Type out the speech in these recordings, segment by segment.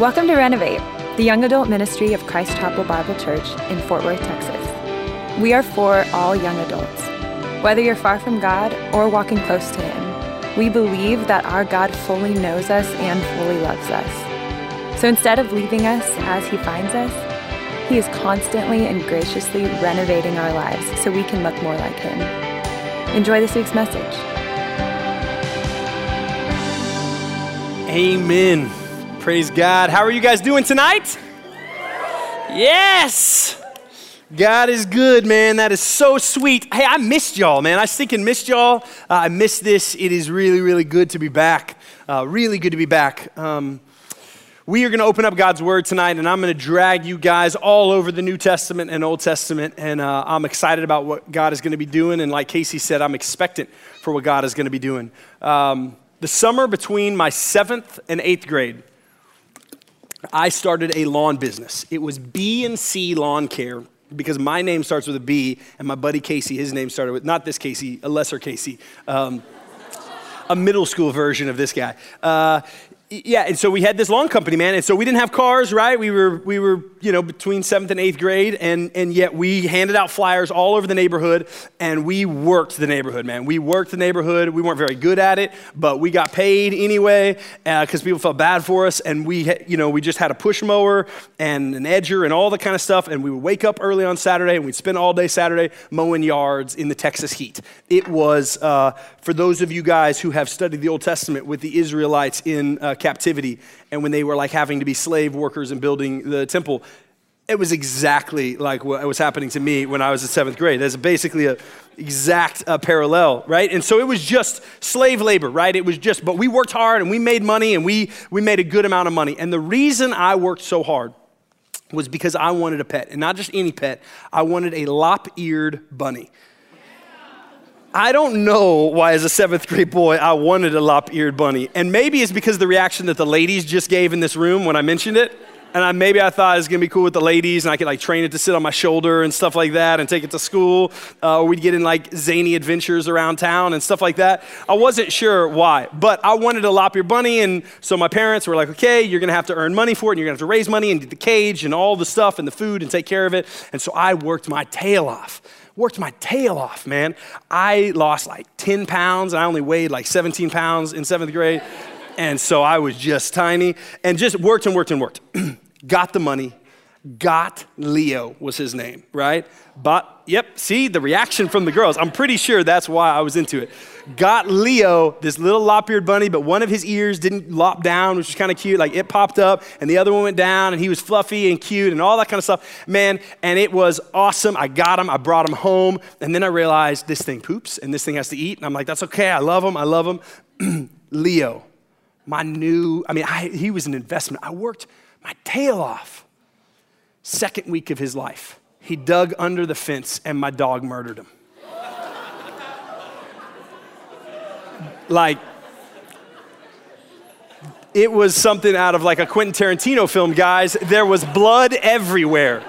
Welcome to Renovate, the young adult ministry of Christ Chapel Bible Church in Fort Worth, Texas. We are for all young adults. Whether you're far from God or walking close to Him, we believe that our God fully knows us and fully loves us. So instead of leaving us as He finds us, He is constantly and graciously renovating our lives so we can look more like Him. Enjoy this week's message. Amen. Praise God. How are you guys doing tonight? Yes. God is good, man. That is so sweet. Hey, I missed y'all, man. I stinking missed y'all. Uh, I missed this. It is really, really good to be back. Uh, really good to be back. Um, we are going to open up God's Word tonight, and I'm going to drag you guys all over the New Testament and Old Testament. And uh, I'm excited about what God is going to be doing. And like Casey said, I'm expectant for what God is going to be doing. Um, the summer between my seventh and eighth grade, I started a lawn business. It was B and C Lawn Care because my name starts with a B, and my buddy Casey, his name started with not this Casey, a lesser Casey, um, a middle school version of this guy. Uh, yeah, and so we had this lawn company, man, and so we didn't have cars, right? We were, we were, you know, between seventh and eighth grade, and, and yet we handed out flyers all over the neighborhood, and we worked the neighborhood, man. We worked the neighborhood. We weren't very good at it, but we got paid anyway because uh, people felt bad for us, and we, you know, we just had a push mower and an edger and all the kind of stuff, and we would wake up early on Saturday, and we'd spend all day Saturday mowing yards in the Texas heat. It was, uh, for those of you guys who have studied the Old Testament with the Israelites in uh, captivity and when they were like having to be slave workers and building the temple, it was exactly like what was happening to me when I was in seventh grade. There's basically a exact uh, parallel, right? And so it was just slave labor, right? It was just, but we worked hard and we made money and we we made a good amount of money. And the reason I worked so hard was because I wanted a pet, and not just any pet. I wanted a lop-eared bunny. I don't know why, as a seventh grade boy, I wanted a lop eared bunny. And maybe it's because of the reaction that the ladies just gave in this room when I mentioned it. And I, maybe I thought it was gonna be cool with the ladies and I could like train it to sit on my shoulder and stuff like that and take it to school. Uh, or we'd get in like zany adventures around town and stuff like that. I wasn't sure why, but I wanted a lop eared bunny. And so my parents were like, okay, you're gonna have to earn money for it and you're gonna have to raise money and get the cage and all the stuff and the food and take care of it. And so I worked my tail off worked my tail off, man. I lost like 10 pounds, and I only weighed like 17 pounds in seventh grade. And so I was just tiny and just worked and worked and worked. got the money, got Leo was his name, right? But, yep, see the reaction from the girls. I'm pretty sure that's why I was into it. Got Leo, this little lop-eared bunny, but one of his ears didn't lop down, which was kind of cute. Like it popped up, and the other one went down, and he was fluffy and cute, and all that kind of stuff. Man, and it was awesome. I got him, I brought him home, and then I realized this thing poops, and this thing has to eat, and I'm like, that's okay. I love him. I love him. Leo, my new. I mean, I, he was an investment. I worked my tail off. Second week of his life he dug under the fence and my dog murdered him. like, it was something out of like a Quentin Tarantino film, guys. There was blood everywhere.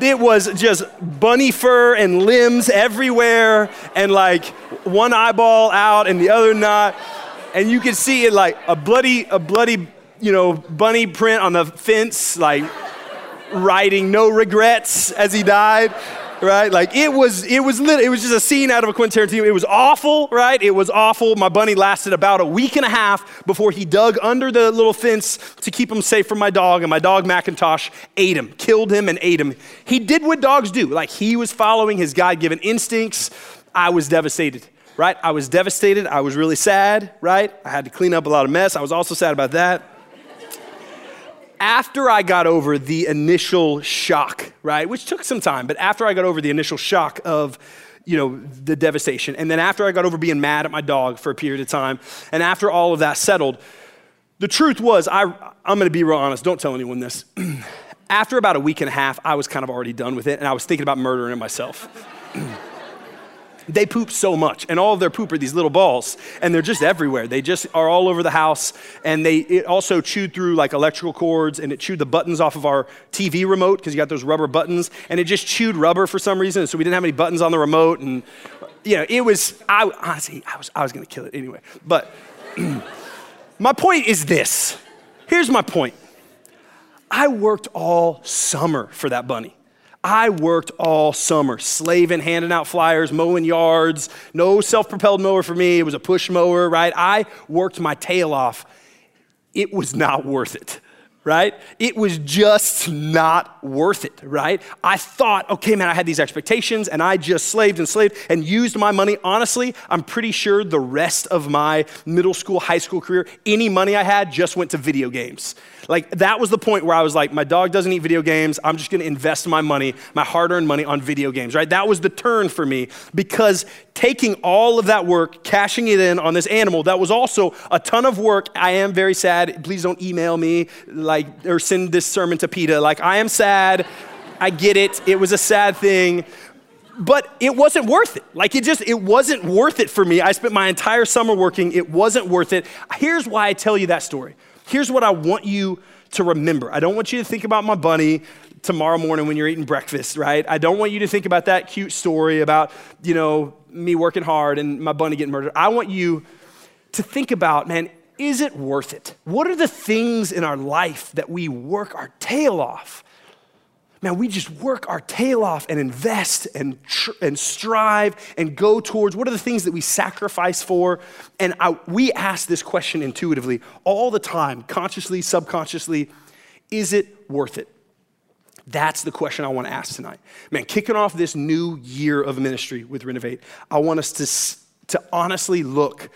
It was just bunny fur and limbs everywhere, and like one eyeball out and the other not. And you could see it like a bloody, a bloody, you know, bunny print on the fence, like writing no regrets as he died right? Like it was, it was lit, it was just a scene out of a Quentin Tarantino. It was awful, right? It was awful. My bunny lasted about a week and a half before he dug under the little fence to keep him safe from my dog, and my dog Macintosh ate him, killed him, and ate him. He did what dogs do. Like he was following his God-given instincts. I was devastated. Right? I was devastated. I was really sad, right? I had to clean up a lot of mess. I was also sad about that after I got over the initial shock, right, which took some time, but after I got over the initial shock of, you know, the devastation, and then after I got over being mad at my dog for a period of time, and after all of that settled, the truth was, I, I'm gonna be real honest, don't tell anyone this. after about a week and a half, I was kind of already done with it, and I was thinking about murdering myself. they poop so much and all of their poop are these little balls and they're just everywhere. They just are all over the house and they it also chewed through like electrical cords and it chewed the buttons off of our tv remote because you got those rubber buttons and it just chewed rubber for some reason so we didn't have any buttons on the remote and you know it was i honestly i was i was to kill it anyway but my point is this. Here's my point. I worked all summer for that bunny. I worked all summer, slaving, handing out flyers, mowing yards. No self propelled mower for me. It was a push mower, right? I worked my tail off. It was not worth it right? It was just not worth it, right? I thought, okay, man, I had these expectations and I just slaved and slaved and used my money. Honestly, I'm pretty sure the rest of my middle school, high school career, any money I had just went to video games. Like that was the point where I was like, my dog doesn't eat video games. I'm just going to invest my money, my hard earned money on video games, right? That was the turn for me because taking all of that work, cashing it in on this animal, that was also a ton of work. I am very sad. Please don't email me like or send this sermon to PETA. Like, I am sad. I get it. It was a sad thing but it wasn't worth it. Like it just, it wasn't worth it for me. I spent my entire summer working. It wasn't worth it. Here's why I tell you that story. Here's what I want you to remember. I don't want you to think about my bunny tomorrow morning when you're eating breakfast, right? I don't want you to think about that cute story about, you know, me working hard and my bunny getting murdered. I want you to think about, man, is it worth it? What are the things in our life that we work our tail off? Man, we just work our tail off and invest and, tr- and strive and go towards. What are the things that we sacrifice for? And I, we ask this question intuitively all the time, consciously, subconsciously is it worth it? That's the question I want to ask tonight. Man, kicking off this new year of ministry with Renovate, I want us to, to honestly look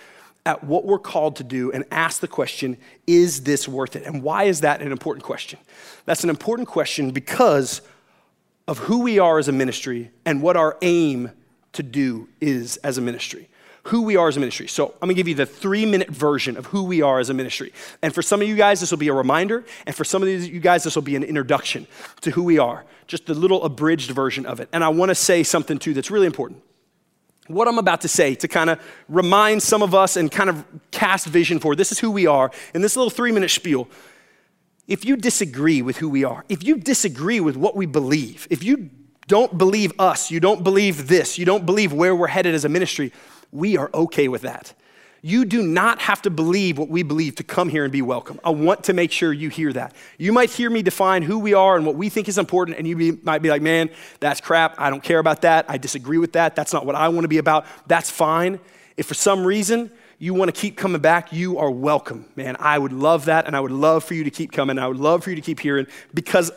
at what we're called to do and ask the question is this worth it? And why is that an important question? That's an important question because of who we are as a ministry and what our aim to do is as a ministry. Who we are as a ministry. So, I'm gonna give you the three minute version of who we are as a ministry. And for some of you guys, this will be a reminder. And for some of you guys, this will be an introduction to who we are, just a little abridged version of it. And I wanna say something too that's really important what I'm about to say to kind of remind some of us and kind of cast vision for this is who we are in this little three minute spiel. If you disagree with who we are, if you disagree with what we believe, if you don't believe us, you don't believe this, you don't believe where we're headed as a ministry, we are okay with that. You do not have to believe what we believe to come here and be welcome. I want to make sure you hear that. You might hear me define who we are and what we think is important, and you be, might be like, man, that's crap. I don't care about that. I disagree with that. That's not what I want to be about. That's fine. If for some reason you want to keep coming back, you are welcome, man. I would love that, and I would love for you to keep coming. I would love for you to keep hearing because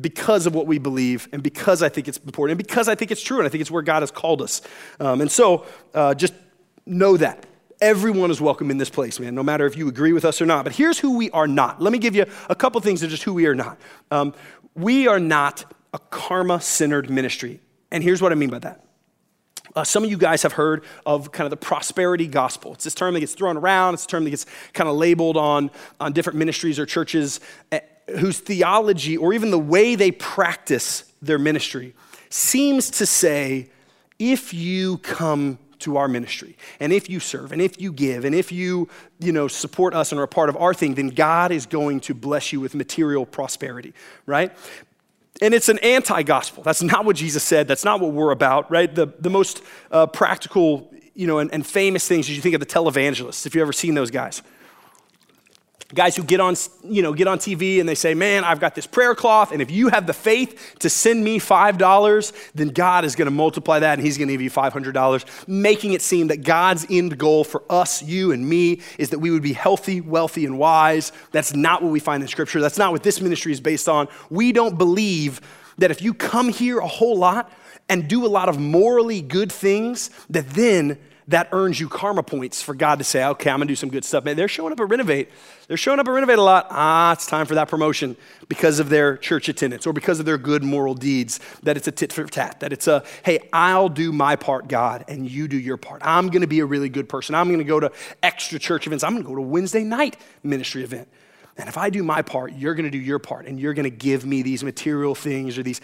because of what we believe and because I think it's important and because I think it's true and I think it's where God has called us. Um, and so uh, just know that. Everyone is welcome in this place, man, no matter if you agree with us or not. But here's who we are not. Let me give you a couple things of just who we are not. Um, we are not a karma centered ministry. And here's what I mean by that. Uh, some of you guys have heard of kind of the prosperity gospel. It's this term that gets thrown around, it's a term that gets kind of labeled on, on different ministries or churches uh, whose theology or even the way they practice their ministry seems to say if you come to our ministry. And if you serve and if you give and if you, you know, support us and are a part of our thing, then God is going to bless you with material prosperity, right? And it's an anti gospel. That's not what Jesus said. That's not what we're about, right? The, the most uh, practical, you know, and, and famous things is you think of the televangelists, if you've ever seen those guys guys who get on, you know, get on TV and they say, Man, I've got this prayer cloth, and if you have the faith to send me $5, then God is going to multiply that and He's going to give you $500, making it seem that God's end goal for us, you and me, is that we would be healthy, wealthy, and wise. That's not what we find in Scripture. That's not what this ministry is based on. We don't believe that if you come here a whole lot and do a lot of morally good things, that then that earns you karma points for God to say, okay, I'm gonna do some good stuff. Man, they're showing up at Renovate. They're showing up at Renovate a lot. Ah, it's time for that promotion because of their church attendance or because of their good moral deeds, that it's a tit for tat, that it's a, hey, I'll do my part, God, and you do your part. I'm gonna be a really good person. I'm gonna go to extra church events. I'm gonna go to Wednesday night ministry event. And if I do my part, you're gonna do your part, and you're gonna give me these material things or these.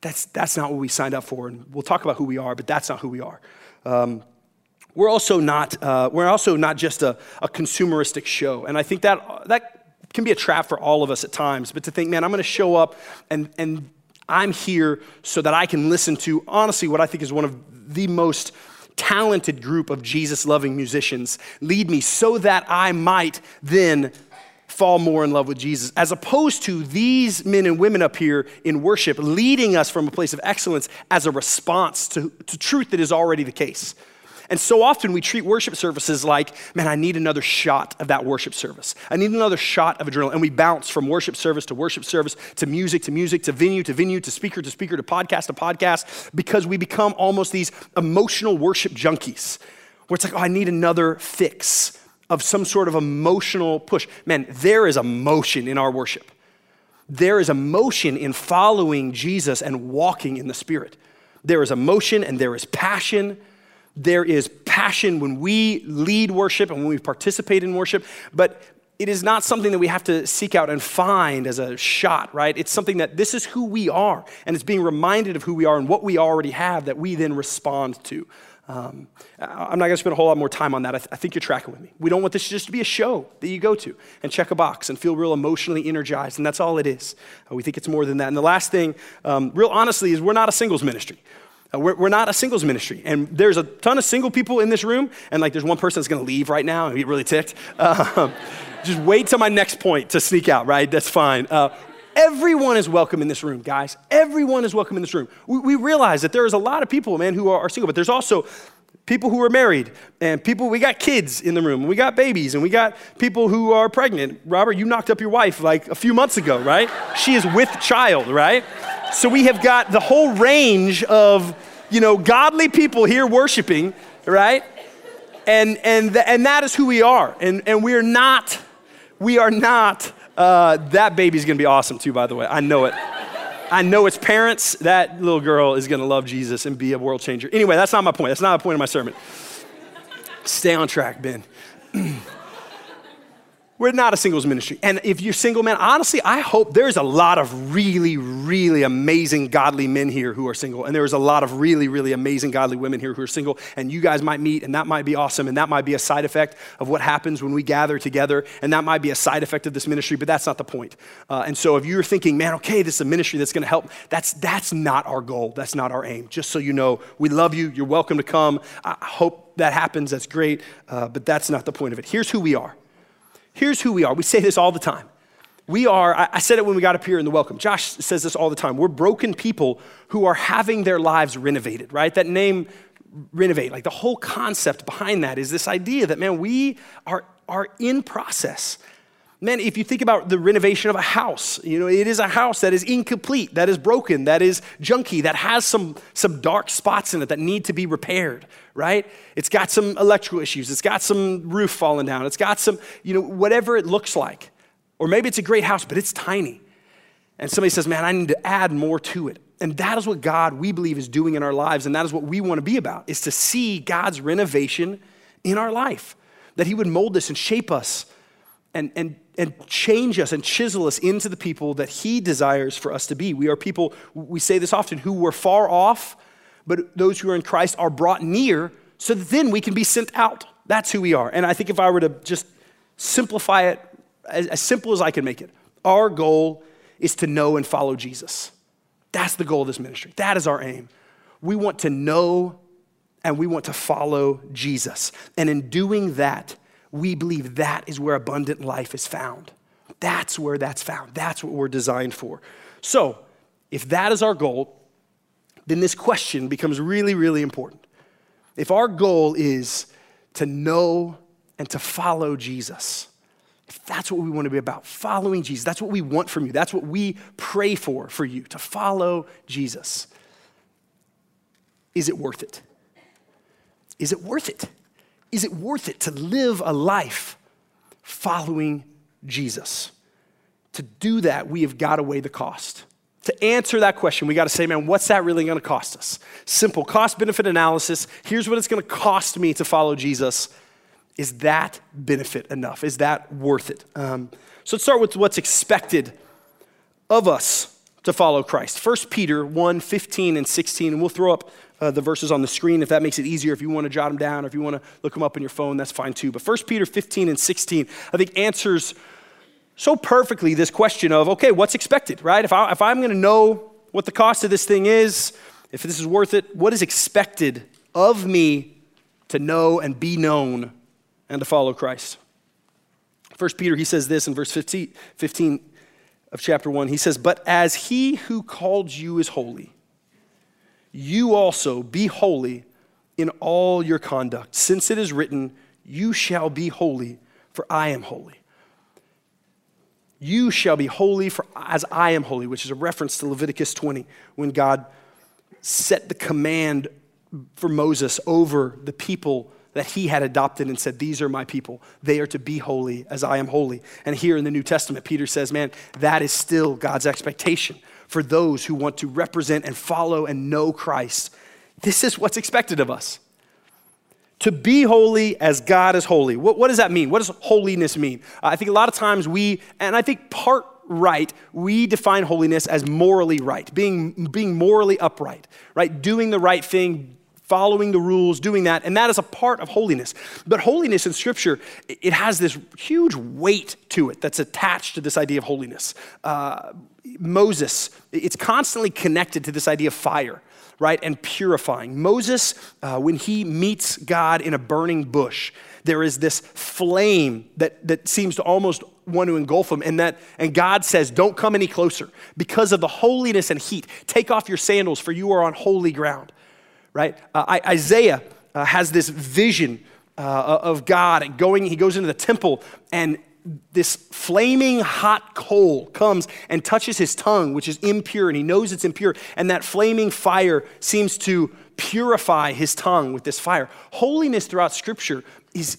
That's, that's not what we signed up for. And we'll talk about who we are, but that's not who we are. Um, we're also not, uh, we're also not just a, a consumeristic show. And I think that, that can be a trap for all of us at times. But to think, man, I'm going to show up and, and I'm here so that I can listen to, honestly, what I think is one of the most talented group of Jesus loving musicians lead me so that I might then fall more in love with Jesus, as opposed to these men and women up here in worship leading us from a place of excellence as a response to, to truth that is already the case. And so often we treat worship services like, man, I need another shot of that worship service. I need another shot of adrenaline. And we bounce from worship service to worship service to music to music to venue to venue to speaker to speaker to podcast to podcast because we become almost these emotional worship junkies where it's like, oh, I need another fix of some sort of emotional push. Man, there is emotion in our worship. There is emotion in following Jesus and walking in the Spirit. There is emotion and there is passion. There is passion when we lead worship and when we participate in worship, but it is not something that we have to seek out and find as a shot, right? It's something that this is who we are, and it's being reminded of who we are and what we already have that we then respond to. Um, I'm not going to spend a whole lot more time on that. I, th- I, think you're tracking with me. We don't want this just to be a show that you go to and check a box and feel real emotionally energized, and that's all it is. Uh, we think it's more than that. And the last thing, um, real honestly, is we're not a singles ministry. Uh, we're, we're, not a singles ministry. And there's a ton of single people in this room, and like there's one person that's going to leave right now and get really ticked. Uh, just wait till my next point to sneak out, right? That's fine. Uh, Everyone is welcome in this room, guys. Everyone is welcome in this room. We, we realize that there is a lot of people, man, who are, are single, but there's also people who are married and people we got kids in the room we got babies and we got people who are pregnant robert you knocked up your wife like a few months ago right she is with child right so we have got the whole range of you know godly people here worshiping right and and th- and that is who we are and and we are not we are not uh, that baby's gonna be awesome too, by the way. I know it. I know its parents. That little girl is gonna love Jesus and be a world changer. Anyway, that's not my point. That's not the point of my sermon. Stay on track, Ben. We're not a singles ministry. And if you're single, man, honestly, I hope there's a lot of really, really amazing godly men here who are single. And there's a lot of really, really amazing godly women here who are single. And you guys might meet, and that might be awesome. And that might be a side effect of what happens when we gather together. And that might be a side effect of this ministry, but that's not the point. Uh, and so if you're thinking, man, okay, this is a ministry that's going to help, that's, that's not our goal. That's not our aim. Just so you know, we love you. You're welcome to come. I hope that happens. That's great. Uh, but that's not the point of it. Here's who we are. Here's who we are. We say this all the time. We are, I said it when we got up here in the welcome. Josh says this all the time. We're broken people who are having their lives renovated, right? That name, renovate, like the whole concept behind that is this idea that, man, we are, are in process. Man, if you think about the renovation of a house, you know, it is a house that is incomplete, that is broken, that is junky, that has some, some dark spots in it that need to be repaired, right? It's got some electrical issues, it's got some roof falling down, it's got some, you know, whatever it looks like. Or maybe it's a great house, but it's tiny. And somebody says, man, I need to add more to it. And that is what God, we believe, is doing in our lives. And that is what we want to be about, is to see God's renovation in our life. That He would mold us and shape us and, and, and change us and chisel us into the people that He desires for us to be. We are people, we say this often, who were far off, but those who are in Christ are brought near so that then we can be sent out. That's who we are. And I think if I were to just simplify it as, as simple as I can make it, our goal is to know and follow Jesus. That's the goal of this ministry. That is our aim. We want to know and we want to follow Jesus. And in doing that, we believe that is where abundant life is found. That's where that's found. That's what we're designed for. So, if that is our goal, then this question becomes really, really important. If our goal is to know and to follow Jesus, if that's what we want to be about, following Jesus, that's what we want from you, that's what we pray for for you, to follow Jesus, is it worth it? Is it worth it? Is it worth it to live a life following Jesus? To do that, we have got to weigh the cost. To answer that question, we got to say, man, what's that really going to cost us? Simple cost benefit analysis. Here's what it's going to cost me to follow Jesus. Is that benefit enough? Is that worth it? Um, so let's start with what's expected of us to follow Christ. 1 Peter 1 15 and 16, and we'll throw up uh, the verses on the screen if that makes it easier. If you want to jot them down or if you want to look them up on your phone, that's fine too. But 1 Peter 15 and 16, I think answers so perfectly this question of, okay, what's expected, right? If, I, if I'm going to know what the cost of this thing is, if this is worth it, what is expected of me to know and be known and to follow Christ? First Peter, he says this in verse 15, 15 of chapter 1. He says, But as he who called you is holy, you also be holy in all your conduct, since it is written, You shall be holy, for I am holy. You shall be holy, for as I am holy, which is a reference to Leviticus 20, when God set the command for Moses over the people that he had adopted and said, These are my people. They are to be holy as I am holy. And here in the New Testament, Peter says, Man, that is still God's expectation for those who want to represent and follow and know Christ. This is what's expected of us. To be holy as God is holy. What, what does that mean? What does holiness mean? Uh, I think a lot of times we, and I think part right, we define holiness as morally right, being, being morally upright, right? Doing the right thing, following the rules, doing that, and that is a part of holiness. But holiness in Scripture, it has this huge weight to it that's attached to this idea of holiness. Uh, Moses, it's constantly connected to this idea of fire, right, and purifying. Moses, uh, when he meets God in a burning bush, there is this flame that, that seems to almost want to engulf him and that and god says don't come any closer because of the holiness and heat take off your sandals for you are on holy ground right? Uh, Isaiah uh, has this vision uh, of God and going, he goes into the temple, and this flaming hot coal comes and touches his tongue, which is impure, and he knows it's impure. And that flaming fire seems to purify his tongue with this fire. Holiness throughout Scripture is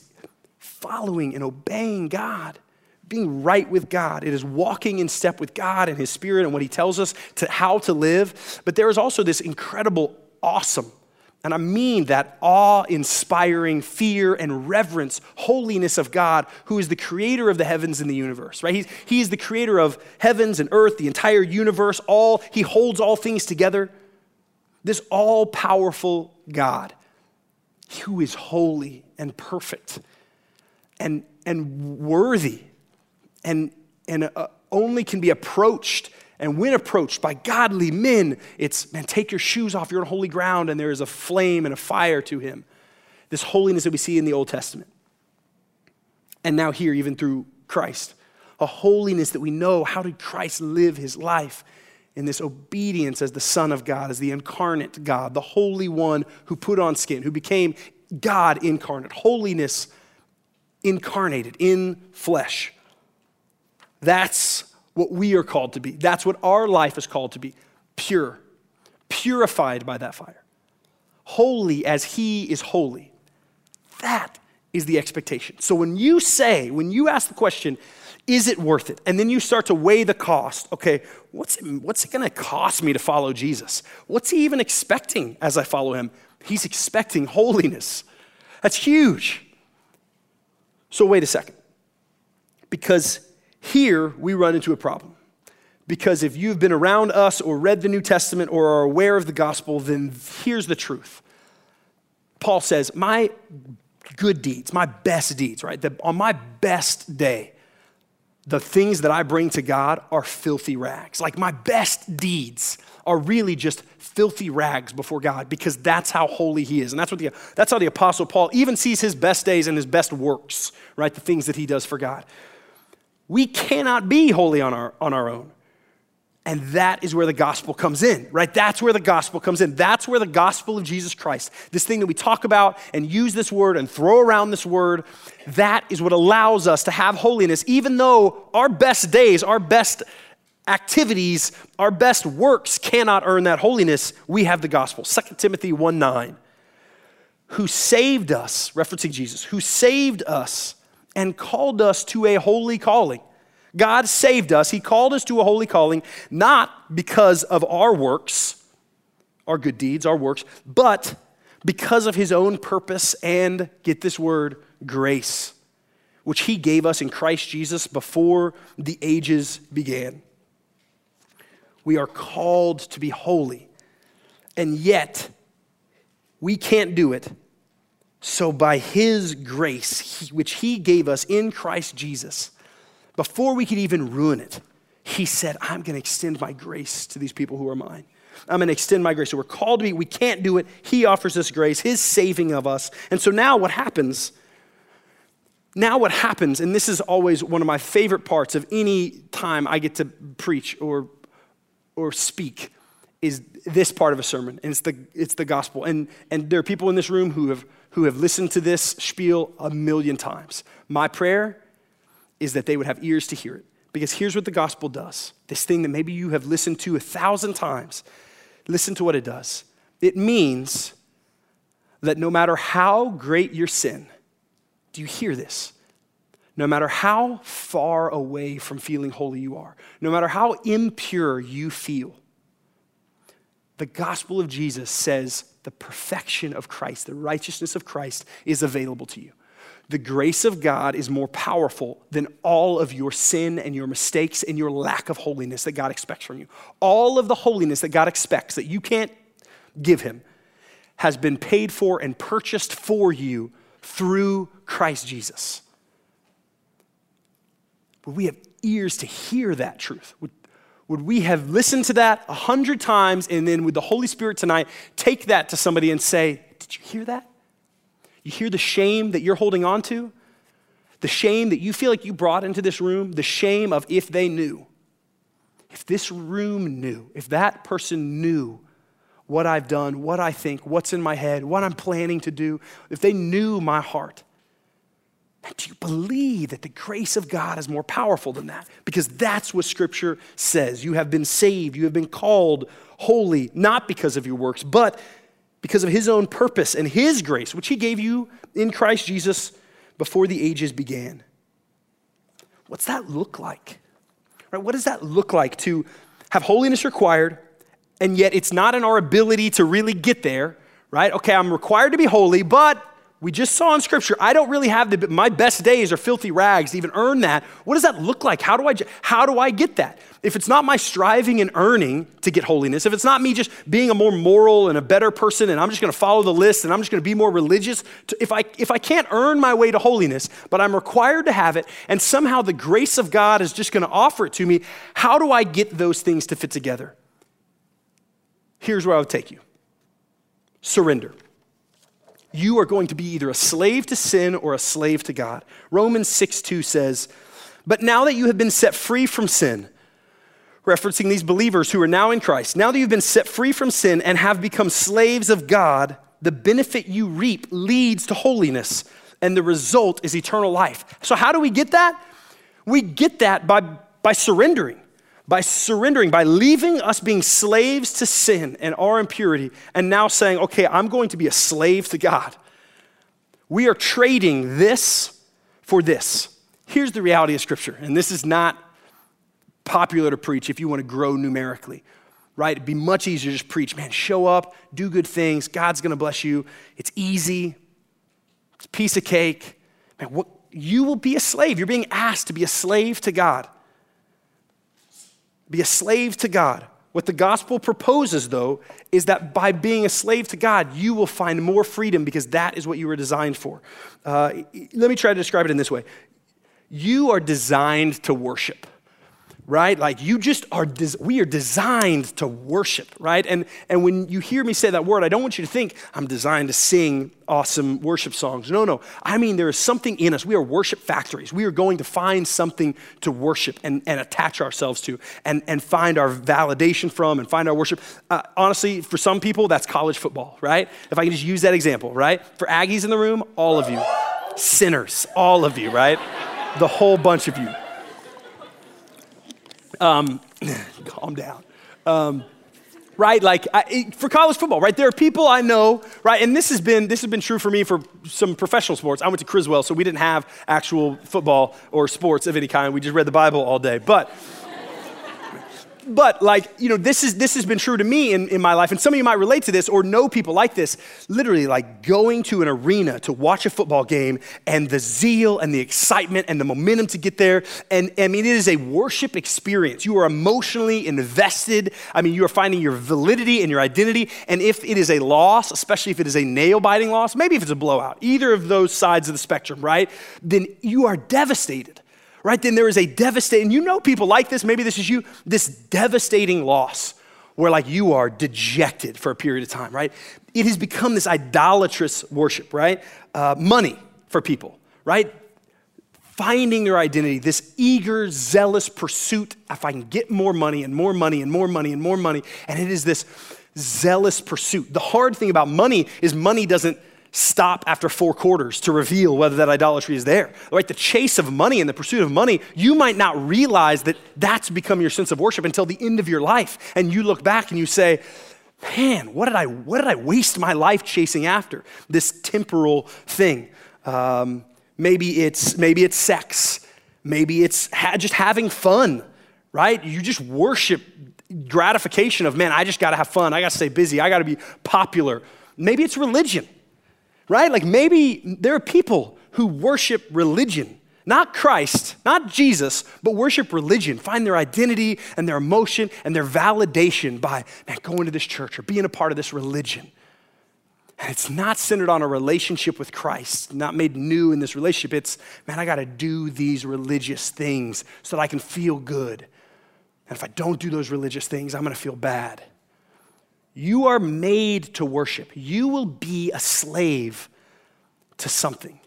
following and obeying God being right with God. It is walking in step with God and His Spirit and what He tells us to how to live. But there is also this incredible, awesome and I mean that awe inspiring fear and reverence, holiness of God, who is the creator of the heavens and the universe, right? He's, he is the creator of heavens and earth, the entire universe, all, he holds all things together. This all powerful God, who is holy and perfect and, and worthy and, and uh, only can be approached and when approached by godly men, it's, man, take your shoes off, you're on holy ground, and there is a flame and a fire to him. This holiness that we see in the Old Testament. And now, here, even through Christ, a holiness that we know how did Christ live his life in this obedience as the Son of God, as the incarnate God, the Holy One who put on skin, who became God incarnate, holiness incarnated in flesh. That's what we are called to be. That's what our life is called to be pure, purified by that fire, holy as He is holy. That is the expectation. So when you say, when you ask the question, is it worth it? And then you start to weigh the cost. Okay, what's it, what's it gonna cost me to follow Jesus? What's he even expecting as I follow him? He's expecting holiness. That's huge. So wait a second. Because here, we run into a problem. Because if you've been around us or read the New Testament or are aware of the gospel, then here's the truth. Paul says, My good deeds, my best deeds, right? The, on my best day, the things that I bring to God are filthy rags. Like my best deeds are really just filthy rags before God because that's how holy he is. And that's what the that's how the apostle Paul even sees his best days and his best works, right? The things that he does for God. We cannot be holy on our, on our own. And that is where the gospel comes in, right? That's where the gospel comes in. That's where the gospel of Jesus Christ, this thing that we talk about and use this word and throw around this word, that is what allows us to have holiness, even though our best days, our best activities, our best works cannot earn that holiness. We have the gospel. 2 Timothy 1 9, who saved us, referencing Jesus, who saved us and called us to a holy calling. God saved us. He called us to a holy calling, not because of our works, our good deeds, our works, but because of His own purpose and, get this word, grace, which He gave us in Christ Jesus before the ages began. We are called to be holy, and yet we can't do it so, by His grace, which He gave us in Christ Jesus, before we could even ruin it, He said, I'm going to extend my grace to these people who are mine. I'm going to extend my grace. So, we're called to be, we can't do it. He offers us grace, His saving of us. And so, now what happens? now what happens, and this is always one of my favorite parts of any time I get to preach or, or speak, is this part of a sermon, and it's the, it's the gospel. And, and there are people in this room who have, who have listened to this spiel a million times. My prayer is that they would have ears to hear it. Because here's what the gospel does this thing that maybe you have listened to a thousand times, listen to what it does. It means that no matter how great your sin, do you hear this? No matter how far away from feeling holy you are, no matter how impure you feel, the gospel of Jesus says the perfection of Christ, the righteousness of Christ is available to you. The grace of God is more powerful than all of your sin and your mistakes and your lack of holiness that God expects from you. All of the holiness that God expects that you can't give Him has been paid for and purchased for you through Christ Jesus. Would we have ears to hear that truth? Would, would we have listened to that a hundred times and then with the Holy Spirit tonight take that to somebody and say, Did you hear that? You hear the shame that you're holding on to? The shame that you feel like you brought into this room? The shame of if they knew. If this room knew, if that person knew what I've done, what I think, what's in my head, what I'm planning to do, if they knew my heart, do you believe that the grace of God is more powerful than that? Because that's what Scripture says. You have been saved, you have been called holy, not because of your works, but because of His own purpose and His grace, which He gave you in Christ Jesus before the ages began. What's that look like? Right? What does that look like to have holiness required, and yet it's not in our ability to really get there, right? Okay, I'm required to be holy, but we just saw in scripture, I don't really have the, my best days are filthy rags to even earn that. What does that look like? How do I, how do I get that? If it's not my striving and earning to get holiness, if it's not me just being a more moral and a better person and I'm just going to follow the list and I'm just going to be more religious, to, if, I, if I can't earn my way to holiness, but I'm required to have it and somehow the grace of God is just going to offer it to me, how do I get those things to fit together? Here's where I would take you surrender you are going to be either a slave to sin or a slave to God. Romans 6 2 says, But now that you have been set free from sin, referencing these believers who are now in Christ, now that you've been set free from sin and have become slaves of God, the benefit you reap leads to holiness, and the result is eternal life. So, how do we get that? We get that by, by surrendering by surrendering, by leaving us being slaves to sin and our impurity, and now saying, okay, I'm going to be a slave to God. We are trading this for this. Here's the reality of Scripture, and this is not popular to preach if you want to grow numerically, right? It'd be much easier to just preach, man, show up, do good things, God's gonna bless you. It's easy, it's a piece of cake. Man, what, you will be a slave. You're being asked to be a slave to God. Be a slave to God. What the gospel proposes, though, is that by being a slave to God, you will find more freedom because that is what you were designed for. Uh, let me try to describe it in this way You are designed to worship right? Like you just are, des- we are designed to worship, right? And, and when you hear me say that word, I don't want you to think I'm designed to sing awesome worship songs. No, no. I mean, there is something in us. We are worship factories. We are going to find something to worship and, and attach ourselves to and, and find our validation from and find our worship. Uh, honestly, for some people, that's college football, right? If I can just use that example, right? For Aggies in the room, all of you. Sinners, all of you, right? The whole bunch of you. Um, calm down. Um, right? Like I, for college football, right? There are people I know, right? And this has been this has been true for me for some professional sports. I went to Criswell, so we didn't have actual football or sports of any kind. We just read the Bible all day. But but like you know this is this has been true to me in, in my life and some of you might relate to this or know people like this. Literally like going to an arena to watch a football game and the zeal and the excitement and the momentum to get there and i mean it is a worship experience. You are emotionally invested. I mean you are finding your validity and your identity and if it is a loss especially if it is a nail-biting loss maybe if it's a blowout either of those sides of the spectrum right then you are devastated right? Then there is a devastating, you know people like this, maybe this is you, this devastating loss where like you are dejected for a period of time, right? It has become this idolatrous worship, right? Uh, money for people, right? finding their identity, this eager, zealous pursuit. If I can get more money and more money and more money and more money, and it is this zealous pursuit. The hard thing about money is money doesn't stop after four quarters to reveal whether that idolatry is there. Right? The chase of money and the pursuit of money, you might not realize that that's become your sense of worship until the end of your life. And you look back and you say, man, what did I, what did I waste my life chasing after? This temporal thing. Um, maybe, it's, maybe it's sex. Maybe it's ha- just having fun, right? You just worship gratification of, man, I just got to have fun. I got to stay busy. I got to be popular. Maybe it's religion, right? Like maybe there are people who worship religion, not Christ, not Jesus, but worship religion, find their identity and their emotion and their validation by, man, going to this church or being a part of this religion. And it's not centered on a relationship with Christ, not made new in this relationship. It's, man, I got to do these religious things so that I can feel good. And if I don't do those religious things, I'm going to feel bad. You are made to worship. You will be a slave to something.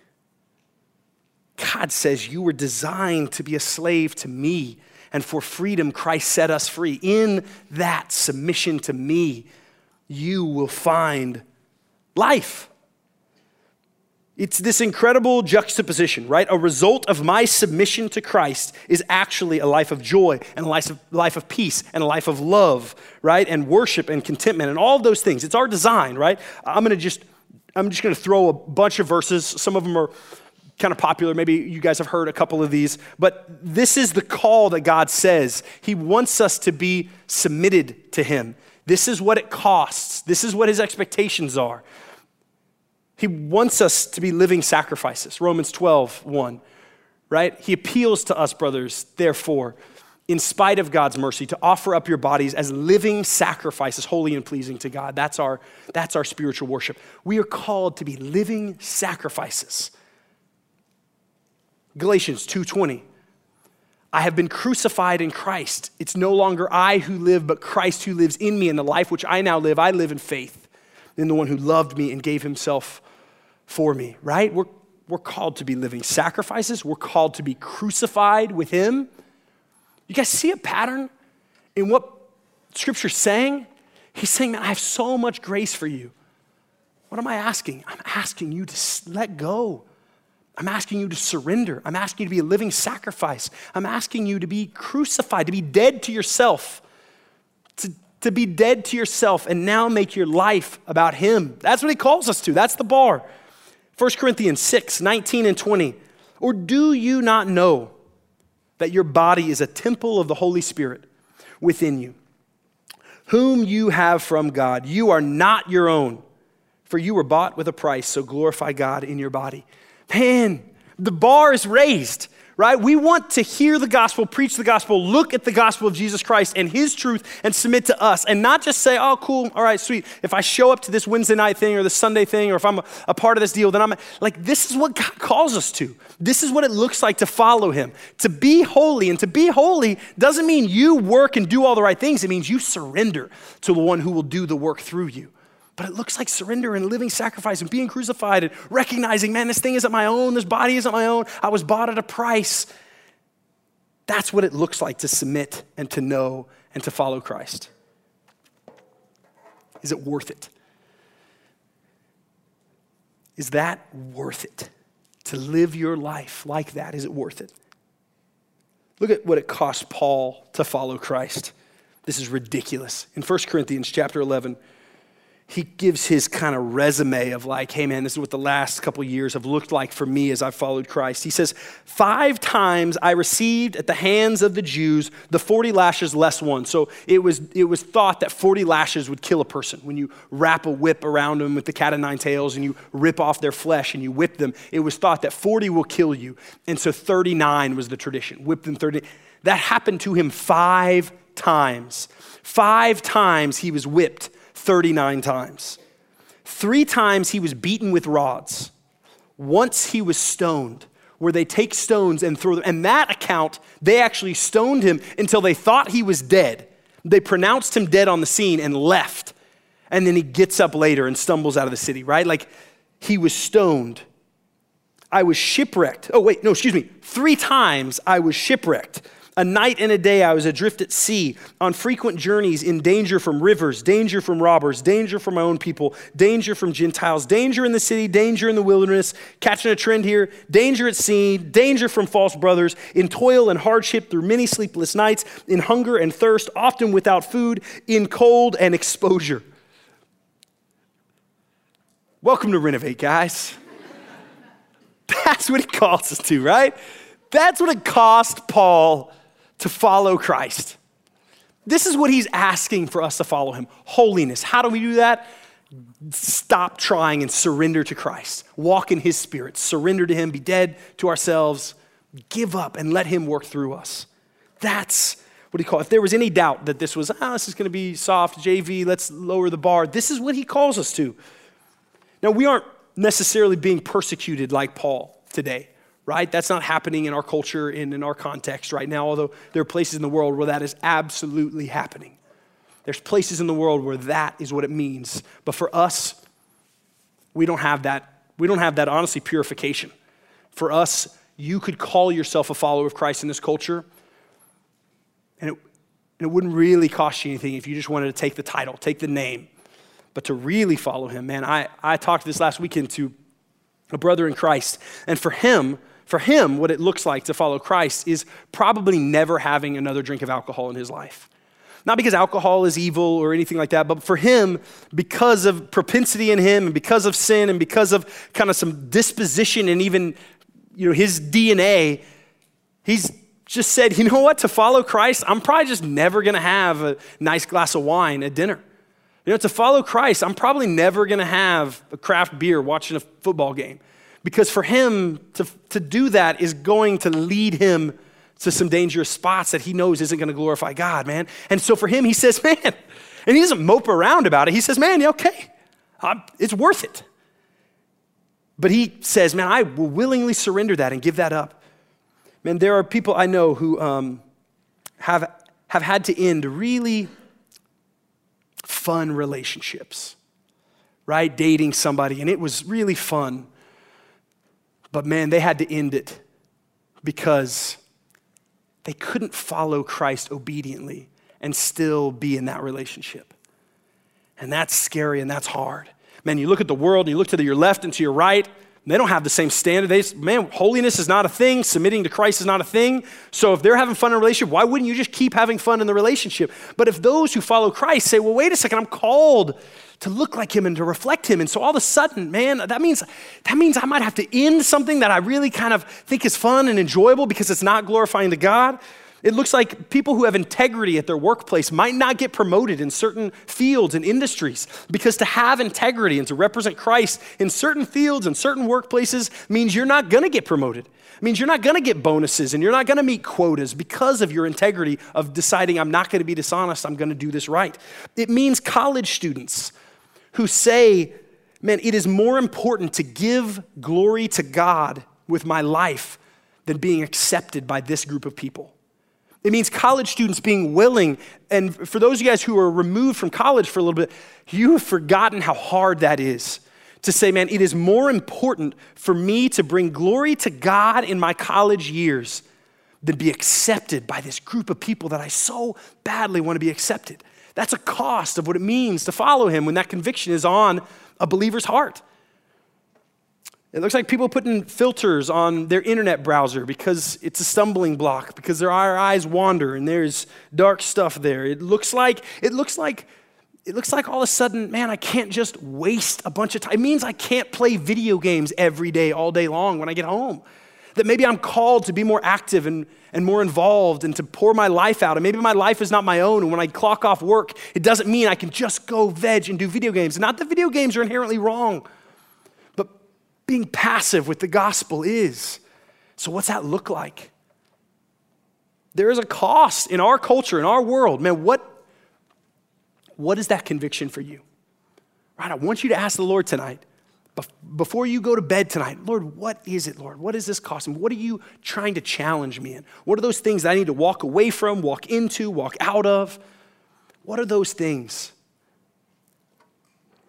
God says you were designed to be a slave to me, and for freedom, Christ set us free. In that submission to me, you will find life. It's this incredible juxtaposition, right? A result of my submission to Christ is actually a life of joy and a life of, life of peace and a life of love, right? And worship and contentment and all those things. It's our design, right? I'm gonna just, I'm just gonna throw a bunch of verses. Some of them are kind of popular. Maybe you guys have heard a couple of these, but this is the call that God says. He wants us to be submitted to Him. This is what it costs, this is what His expectations are. He wants us to be living sacrifices. Romans 12, 1, right? He appeals to us, brothers, therefore, in spite of God's mercy, to offer up your bodies as living sacrifices, holy and pleasing to God. That's our, that's our spiritual worship. We are called to be living sacrifices. Galatians 2:20 I have been crucified in Christ. It's no longer I who live, but Christ who lives in me. And the life which I now live, I live in faith in the one who loved me and gave himself for me, right? We're, we're called to be living sacrifices. We're called to be crucified with Him. You guys see a pattern in what Scripture's saying? He's saying, Man, I have so much grace for you. What am I asking? I'm asking you to let go. I'm asking you to surrender. I'm asking you to be a living sacrifice. I'm asking you to be crucified, to be dead to yourself, to, to be dead to yourself and now make your life about Him. That's what He calls us to. That's the bar. 1 Corinthians 6 19 and 20. Or do you not know that your body is a temple of the Holy Spirit within you, whom you have from God? You are not your own, for you were bought with a price, so glorify God in your body. Man, the bar is raised right? We want to hear the gospel, preach the gospel, look at the gospel of Jesus Christ and his truth and submit to us and not just say, oh, cool, all right, sweet. If I show up to this Wednesday night thing or the Sunday thing or if I'm a, a part of this deal, then I'm like, this is what God calls us to. This is what it looks like to follow him. To be holy. And to be holy doesn't mean you work and do all the right things, it means you surrender to the one who will do the work through you. But it looks like surrender and living sacrifice and being crucified and recognizing, man, this thing isn't my own, this body isn't my own, I was bought at a price. That's what it looks like to submit and to know and to follow Christ. Is it worth it? Is that worth it? To live your life like that, is it worth it? Look at what it cost Paul to follow Christ. This is ridiculous. In 1 Corinthians chapter 11, he gives his kind of resume of like, hey man, this is what the last couple years have looked like for me as I've followed Christ. He says, Five times I received at the hands of the Jews the 40 lashes less one. So it was, it was thought that 40 lashes would kill a person. When you wrap a whip around them with the cat of nine tails and you rip off their flesh and you whip them, it was thought that 40 will kill you. And so 39 was the tradition. Whip them 30. That happened to him five times. Five times he was whipped 39 times. Three times he was beaten with rods. Once he was stoned, where they take stones and throw them. And that account, they actually stoned him until they thought he was dead. They pronounced him dead on the scene and left. And then he gets up later and stumbles out of the city, right? Like he was stoned. I was shipwrecked. Oh, wait, no, excuse me. Three times I was shipwrecked. A night and a day I was adrift at sea, on frequent journeys, in danger from rivers, danger from robbers, danger from my own people, danger from Gentiles, danger in the city, danger in the wilderness, catching a trend here, danger at sea, danger from false brothers, in toil and hardship through many sleepless nights, in hunger and thirst, often without food, in cold and exposure. Welcome to Renovate, guys. That's what it costs us to, right? That's what it cost Paul to follow Christ. This is what he's asking for us to follow him holiness. How do we do that? Stop trying and surrender to Christ. Walk in his spirit, surrender to him, be dead to ourselves, give up and let him work through us. That's what he calls. If there was any doubt that this was, ah, this is going to be soft, JV, let's lower the bar, this is what he calls us to. Now, we aren't necessarily being persecuted like Paul today right? That's not happening in our culture and in our context right now, although there are places in the world where that is absolutely happening. There's places in the world where that is what it means. But for us, we don't have that. We don't have that, honestly, purification. For us, you could call yourself a follower of Christ in this culture, and it, and it wouldn't really cost you anything if you just wanted to take the title, take the name. But to really follow him, man, I, I talked this last weekend to a brother in Christ, and for him, for him, what it looks like to follow Christ is probably never having another drink of alcohol in his life. Not because alcohol is evil or anything like that, but for him, because of propensity in him and because of sin and because of kind of some disposition and even you know his DNA, he's just said, you know what, to follow Christ, I'm probably just never gonna have a nice glass of wine at dinner. You know, to follow Christ, I'm probably never gonna have a craft beer watching a football game. Because for him to, to do that is going to lead him to some dangerous spots that he knows isn't going to glorify God, man. And so for him, he says, man, and he doesn't mope around about it. He says, man, okay, I'm, it's worth it. But he says, man, I will willingly surrender that and give that up. Man, there are people I know who um, have, have had to end really fun relationships, right? Dating somebody, and it was really fun. But man, they had to end it because they couldn't follow Christ obediently and still be in that relationship. And that's scary and that's hard. Man, you look at the world, and you look to the, your left and to your right, they don't have the same standard. They, man, holiness is not a thing. Submitting to Christ is not a thing. So if they're having fun in a relationship, why wouldn't you just keep having fun in the relationship? But if those who follow Christ say, well, wait a second, I'm called to look like him and to reflect him. And so all of a sudden, man, that means that means I might have to end something that I really kind of think is fun and enjoyable because it's not glorifying to God. It looks like people who have integrity at their workplace might not get promoted in certain fields and industries because to have integrity and to represent Christ in certain fields and certain workplaces means you're not going to get promoted. It means you're not going to get bonuses and you're not going to meet quotas because of your integrity of deciding I'm not going to be dishonest, I'm going to do this right. It means college students who say, man, it is more important to give glory to God with my life than being accepted by this group of people. It means college students being willing, and for those of you guys who are removed from college for a little bit, you have forgotten how hard that is to say, man, it is more important for me to bring glory to God in my college years than be accepted by this group of people that I so badly want to be accepted. That's a cost of what it means to follow him when that conviction is on a believer's heart. It looks like people putting filters on their internet browser because it's a stumbling block, because their eyes wander and there's dark stuff there. It looks like, it looks like, it looks like all of a sudden, man, I can't just waste a bunch of time. It means I can't play video games every day, all day long when I get home. That maybe I'm called to be more active and, and more involved and to pour my life out. And maybe my life is not my own. And when I clock off work, it doesn't mean I can just go veg and do video games. Not that video games are inherently wrong being passive with the gospel is. So, what's that look like? There is a cost in our culture, in our world. Man, what, what is that conviction for you? Right? I want you to ask the Lord tonight, before you go to bed tonight, Lord, what is it, Lord? What is this costing? What are you trying to challenge me in? What are those things that I need to walk away from, walk into, walk out of? What are those things?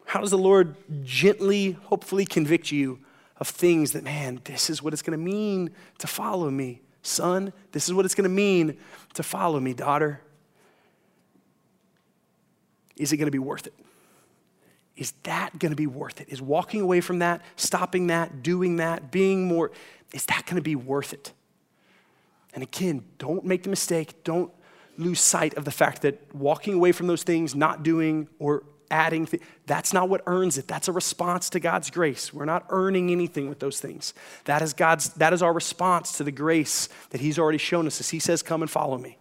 How does the Lord gently, hopefully, convict you of things that, man, this is what it's going to mean to follow me. Son, this is what it's going to mean to follow me, daughter. Is it going to be worth it? Is that going to be worth it? Is walking away from that, stopping that, doing that, being more, is that going to be worth it? And again, don't make the mistake, don't lose sight of the fact that walking away from those things, not doing or adding, th- that's not what earns it. That's a response to God's grace. We're not earning anything with those things. That is God's, that is our response to the grace that He's already shown us as He says, Come and follow me.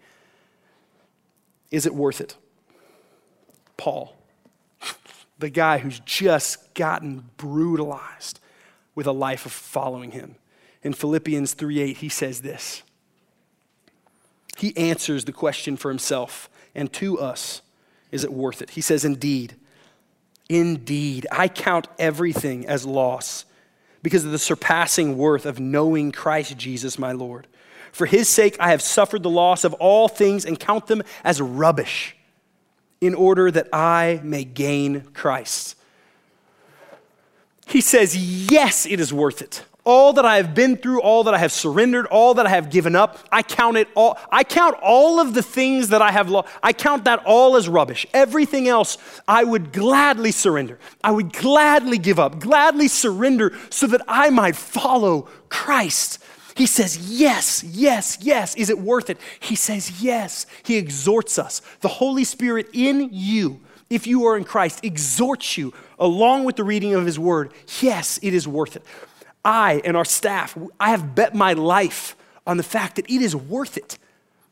Is it worth it? Paul, the guy who's just gotten brutalized with a life of following him. In Philippians 3:8, he says this. He answers the question for himself and to us is it worth it? He says, Indeed, indeed, I count everything as loss because of the surpassing worth of knowing Christ Jesus my Lord. For his sake, I have suffered the loss of all things and count them as rubbish in order that I may gain Christ. He says, Yes, it is worth it all that I have been through, all that I have surrendered, all that I have given up, I count it all. I count all of the things that I have lost. I count that all as rubbish. Everything else I would gladly surrender. I would gladly give up, gladly surrender so that I might follow Christ. He says, Yes, yes, yes. Is it worth it? He says, Yes. He exhorts us. The Holy Spirit in you, if you are in Christ, exhorts you along with the reading of His Word. Yes, it is worth it. I and our staff, I have bet my life on the fact that it is worth it.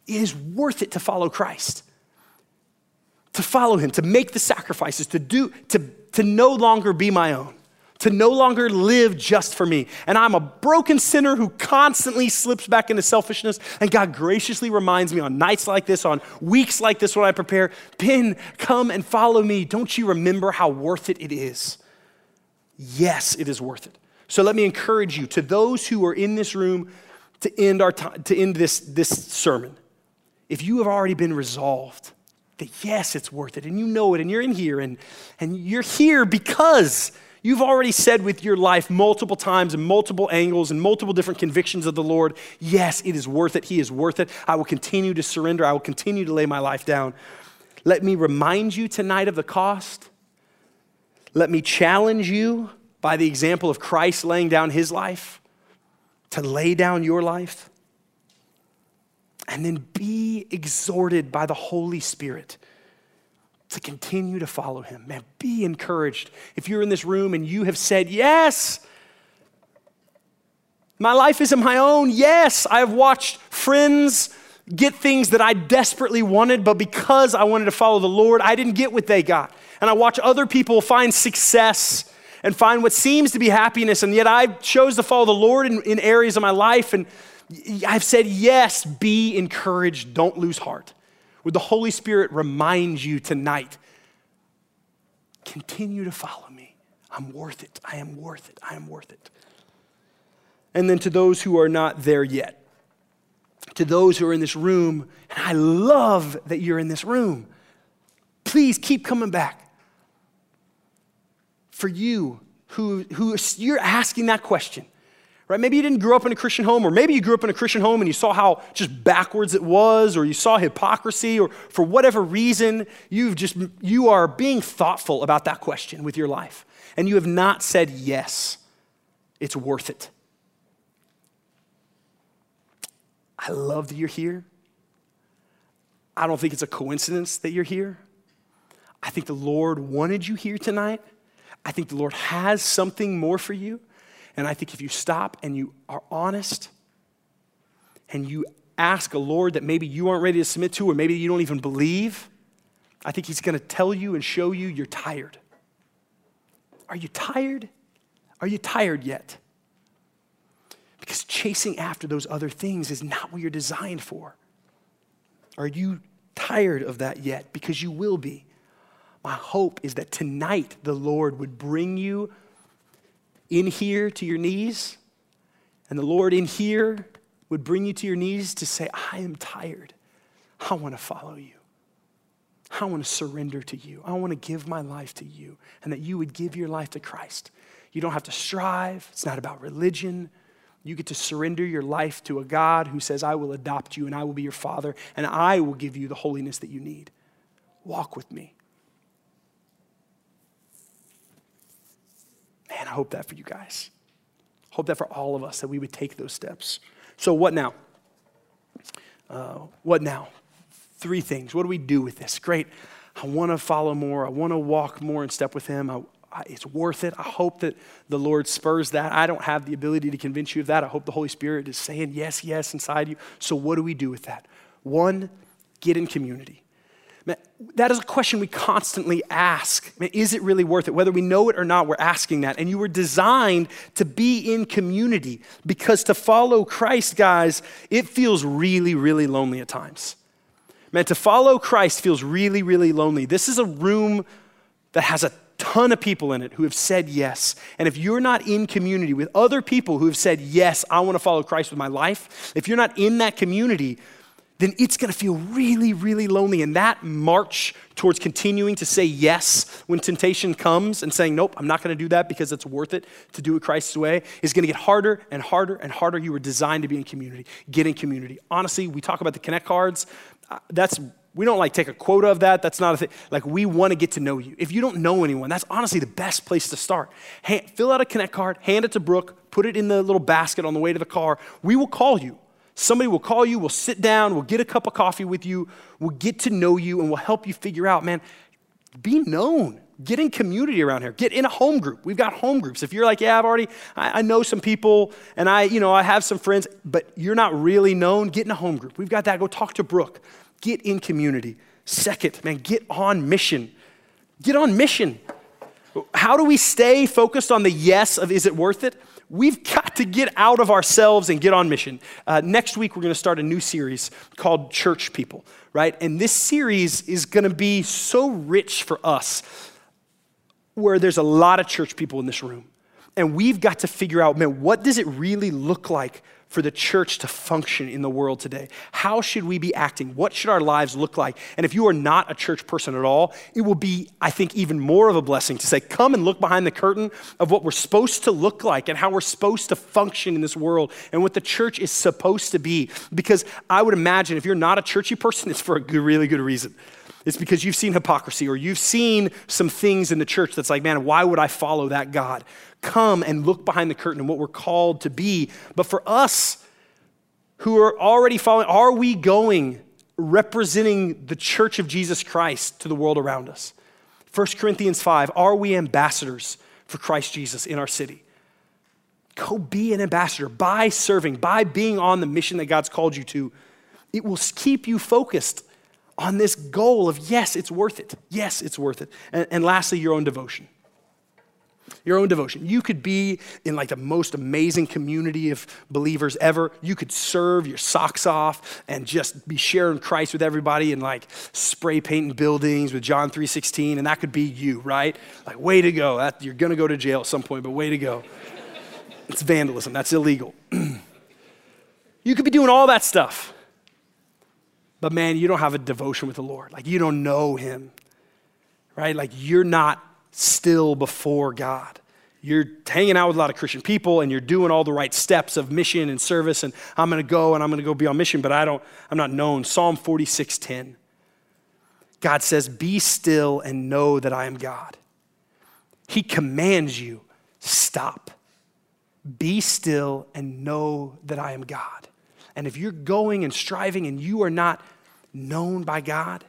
It is worth it to follow Christ, to follow Him, to make the sacrifices, to do, to, to no longer be my own, to no longer live just for me. And I'm a broken sinner who constantly slips back into selfishness. And God graciously reminds me on nights like this, on weeks like this when I prepare, Ben, come and follow me. Don't you remember how worth it it is? Yes, it is worth it. So let me encourage you to those who are in this room to end, our time, to end this, this sermon. If you have already been resolved that yes, it's worth it, and you know it, and you're in here, and, and you're here because you've already said with your life multiple times and multiple angles and multiple different convictions of the Lord, yes, it is worth it. He is worth it. I will continue to surrender. I will continue to lay my life down. Let me remind you tonight of the cost. Let me challenge you by the example of Christ laying down his life, to lay down your life, and then be exhorted by the Holy Spirit to continue to follow him. Man, be encouraged. If you're in this room and you have said, Yes, my life isn't my own. Yes, I have watched friends get things that I desperately wanted, but because I wanted to follow the Lord, I didn't get what they got. And I watch other people find success and find what seems to be happiness. And yet I chose to follow the Lord in, in areas of my life. And I've said, yes, be encouraged, don't lose heart. Would the Holy Spirit remind you tonight? Continue to follow me. I'm worth it. I am worth it. I am worth it. And then to those who are not there yet, to those who are in this room, and I love that you're in this room, please keep coming back for you who, who you're asking that question right? Maybe you didn't grow up in a Christian home, or maybe you grew up in a Christian home and you saw how just backwards it was, or you saw hypocrisy, or for whatever reason, you've just, you are being thoughtful about that question with your life. And you have not said, yes, it's worth it. I love that you're here. I don't think it's a coincidence that you're here. I think the Lord wanted you here tonight. I think the Lord has something more for you. And I think if you stop and you are honest and you ask a Lord that maybe you aren't ready to submit to or maybe you don't even believe, I think He's going to tell you and show you you're tired. Are you tired? Are you tired yet? Because chasing after those other things is not what you're designed for. Are you tired of that yet? Because you will be. My hope is that tonight the Lord would bring you in here to your knees, and the Lord in here would bring you to your knees to say, I am tired. I want to follow you. I want to surrender to you. I want to give my life to you, and that you would give your life to Christ. You don't have to strive. It's not about religion. You get to surrender your life to a God who says, I will adopt you and I will be your father and I will give you the holiness that you need. Walk with me. Man, I hope that for you guys. Hope that for all of us that we would take those steps. So, what now? Uh, what now? Three things. What do we do with this? Great. I want to follow more. I want to walk more in step with Him. I, I, it's worth it. I hope that the Lord spurs that. I don't have the ability to convince you of that. I hope the Holy Spirit is saying yes, yes inside you. So, what do we do with that? One, get in community. Man, that is a question we constantly ask. Man, is it really worth it? Whether we know it or not, we're asking that. And you were designed to be in community because to follow Christ, guys, it feels really, really lonely at times. Man, to follow Christ feels really, really lonely. This is a room that has a ton of people in it who have said yes. And if you're not in community with other people who have said, Yes, I want to follow Christ with my life, if you're not in that community, then it's going to feel really, really lonely. And that march towards continuing to say yes when temptation comes and saying, nope, I'm not going to do that because it's worth it to do it Christ's way is going to get harder and harder and harder. You were designed to be in community. Get in community. Honestly, we talk about the Connect cards. Uh, that's we don't like take a quota of that. That's not a thing. Like we want to get to know you. If you don't know anyone, that's honestly the best place to start. Hand, fill out a Connect card, hand it to Brooke, put it in the little basket on the way to the car. We will call you. Somebody will call you, we'll sit down, we'll get a cup of coffee with you, we'll get to know you, and we'll help you figure out, man, be known. Get in community around here. Get in a home group. We've got home groups. If you're like, yeah, I've already, I, I know some people and I, you know, I have some friends, but you're not really known, get in a home group. We've got that. Go talk to Brooke. Get in community. Second, man, get on mission. Get on mission. How do we stay focused on the yes of is it worth it? We've got to get out of ourselves and get on mission. Uh, next week, we're going to start a new series called Church People, right? And this series is going to be so rich for us, where there's a lot of church people in this room. And we've got to figure out, man, what does it really look like for the church to function in the world today? How should we be acting? What should our lives look like? And if you are not a church person at all, it will be, I think, even more of a blessing to say, come and look behind the curtain of what we're supposed to look like and how we're supposed to function in this world and what the church is supposed to be. Because I would imagine if you're not a churchy person, it's for a really good reason. It's because you've seen hypocrisy or you've seen some things in the church that's like, man, why would I follow that God? come and look behind the curtain and what we're called to be. But for us who are already following, are we going representing the church of Jesus Christ to the world around us? 1 Corinthians 5 Are we ambassadors for Christ Jesus in our city? Go be an ambassador by serving, by being on the mission that God's called you to. It will keep you focused on this goal of yes, it's worth it. Yes, it's worth it. And, and lastly, your own devotion your own devotion. You could be in like the most amazing community of believers ever. You could serve your socks off and just be sharing Christ with everybody and like spray painting buildings with John 3:16 and that could be you, right? Like way to go. That, you're going to go to jail at some point, but way to go. it's vandalism. That's illegal. you could be doing all that stuff. But man, you don't have a devotion with the Lord. Like you don't know him. Right? Like you're not still before God. You're hanging out with a lot of Christian people and you're doing all the right steps of mission and service and I'm going to go and I'm going to go be on mission but I don't I'm not known. Psalm 46:10. God says, "Be still and know that I am God." He commands you, stop. Be still and know that I am God. And if you're going and striving and you are not known by God,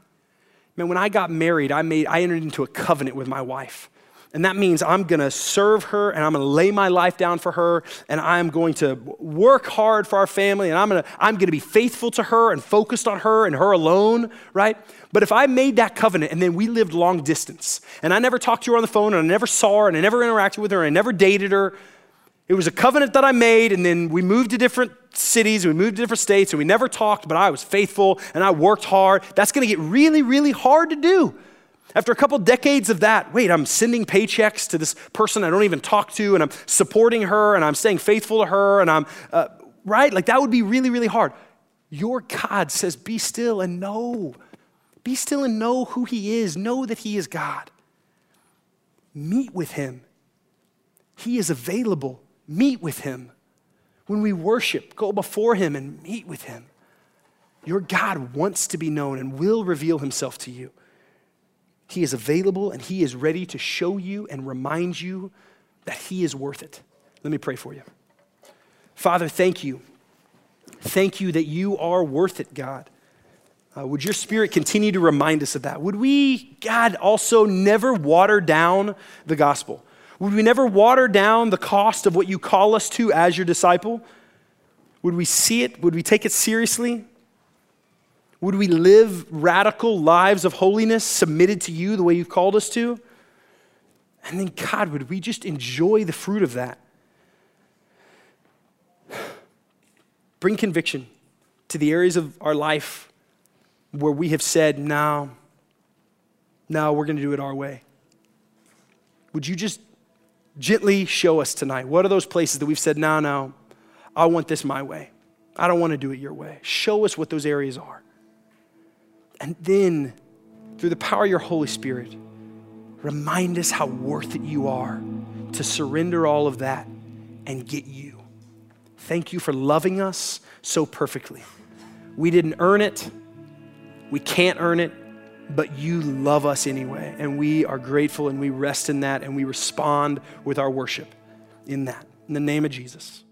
Man, when I got married, I, made, I entered into a covenant with my wife. And that means I'm going to serve her and I'm going to lay my life down for her and I'm going to work hard for our family and I'm going to I'm going to be faithful to her and focused on her and her alone, right? But if I made that covenant and then we lived long distance and I never talked to her on the phone and I never saw her and I never interacted with her and I never dated her, it was a covenant that I made, and then we moved to different cities, we moved to different states, and we never talked, but I was faithful and I worked hard. That's gonna get really, really hard to do. After a couple decades of that, wait, I'm sending paychecks to this person I don't even talk to, and I'm supporting her, and I'm staying faithful to her, and I'm, uh, right? Like that would be really, really hard. Your God says, be still and know. Be still and know who He is. Know that He is God. Meet with Him He is available. Meet with Him. When we worship, go before Him and meet with Him. Your God wants to be known and will reveal Himself to you. He is available and He is ready to show you and remind you that He is worth it. Let me pray for you. Father, thank you. Thank you that you are worth it, God. Uh, would your spirit continue to remind us of that? Would we, God, also never water down the gospel? Would we never water down the cost of what you call us to as your disciple? Would we see it? Would we take it seriously? Would we live radical lives of holiness submitted to you the way you've called us to? And then, God, would we just enjoy the fruit of that? Bring conviction to the areas of our life where we have said, no, no, we're going to do it our way. Would you just gently show us tonight? What are those places that we've said, no, no, I want this my way. I don't want to do it your way. Show us what those areas are. And then, through the power of your Holy Spirit, remind us how worth it you are to surrender all of that and get you. Thank you for loving us so perfectly. We didn't earn it, we can't earn it, but you love us anyway. And we are grateful and we rest in that and we respond with our worship in that. In the name of Jesus.